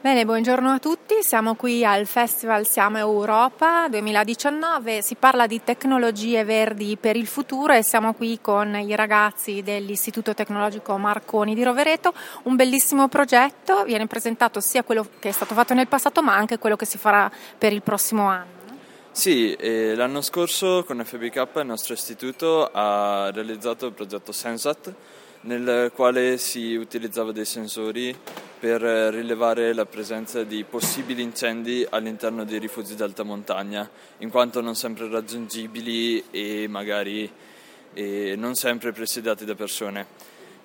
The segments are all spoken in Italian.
Bene, buongiorno a tutti, siamo qui al Festival Siamo Europa 2019, si parla di tecnologie verdi per il futuro e siamo qui con i ragazzi dell'Istituto Tecnologico Marconi di Rovereto, un bellissimo progetto, viene presentato sia quello che è stato fatto nel passato ma anche quello che si farà per il prossimo anno. Sì, l'anno scorso con FBK il nostro istituto ha realizzato il progetto Sensat nel quale si utilizzava dei sensori per rilevare la presenza di possibili incendi all'interno dei rifugi d'alta montagna, in quanto non sempre raggiungibili e magari e non sempre presidiati da persone.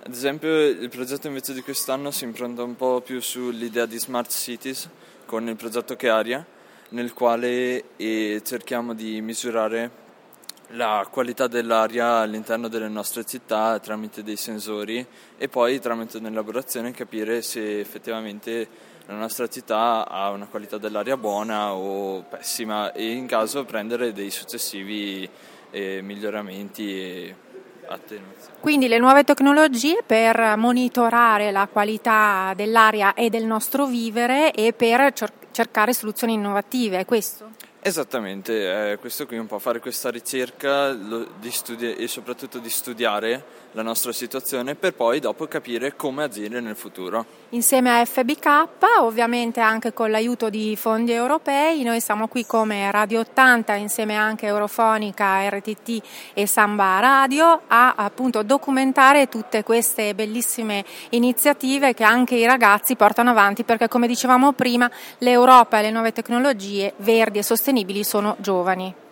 Ad esempio il progetto invece di quest'anno si impronta un po' più sull'idea di smart cities con il progetto Chearia, nel quale eh, cerchiamo di misurare la qualità dell'aria all'interno delle nostre città tramite dei sensori e poi tramite un'elaborazione capire se effettivamente la nostra città ha una qualità dell'aria buona o pessima e in caso prendere dei successivi eh, miglioramenti e attenuazioni. Quindi le nuove tecnologie per monitorare la qualità dell'aria e del nostro vivere e per cercare soluzioni innovative, è questo? Esattamente, eh, questo qui un po' fare questa ricerca lo, studi- e soprattutto di studiare la nostra situazione per poi dopo capire come agire nel futuro. Insieme a FBK, ovviamente anche con l'aiuto di fondi europei, noi siamo qui come Radio 80 insieme anche Eurofonica, RTT e Samba Radio a appunto documentare tutte queste bellissime iniziative che anche i ragazzi portano avanti perché come dicevamo prima l'Europa e le nuove tecnologie verdi e sostenibili sono giovani.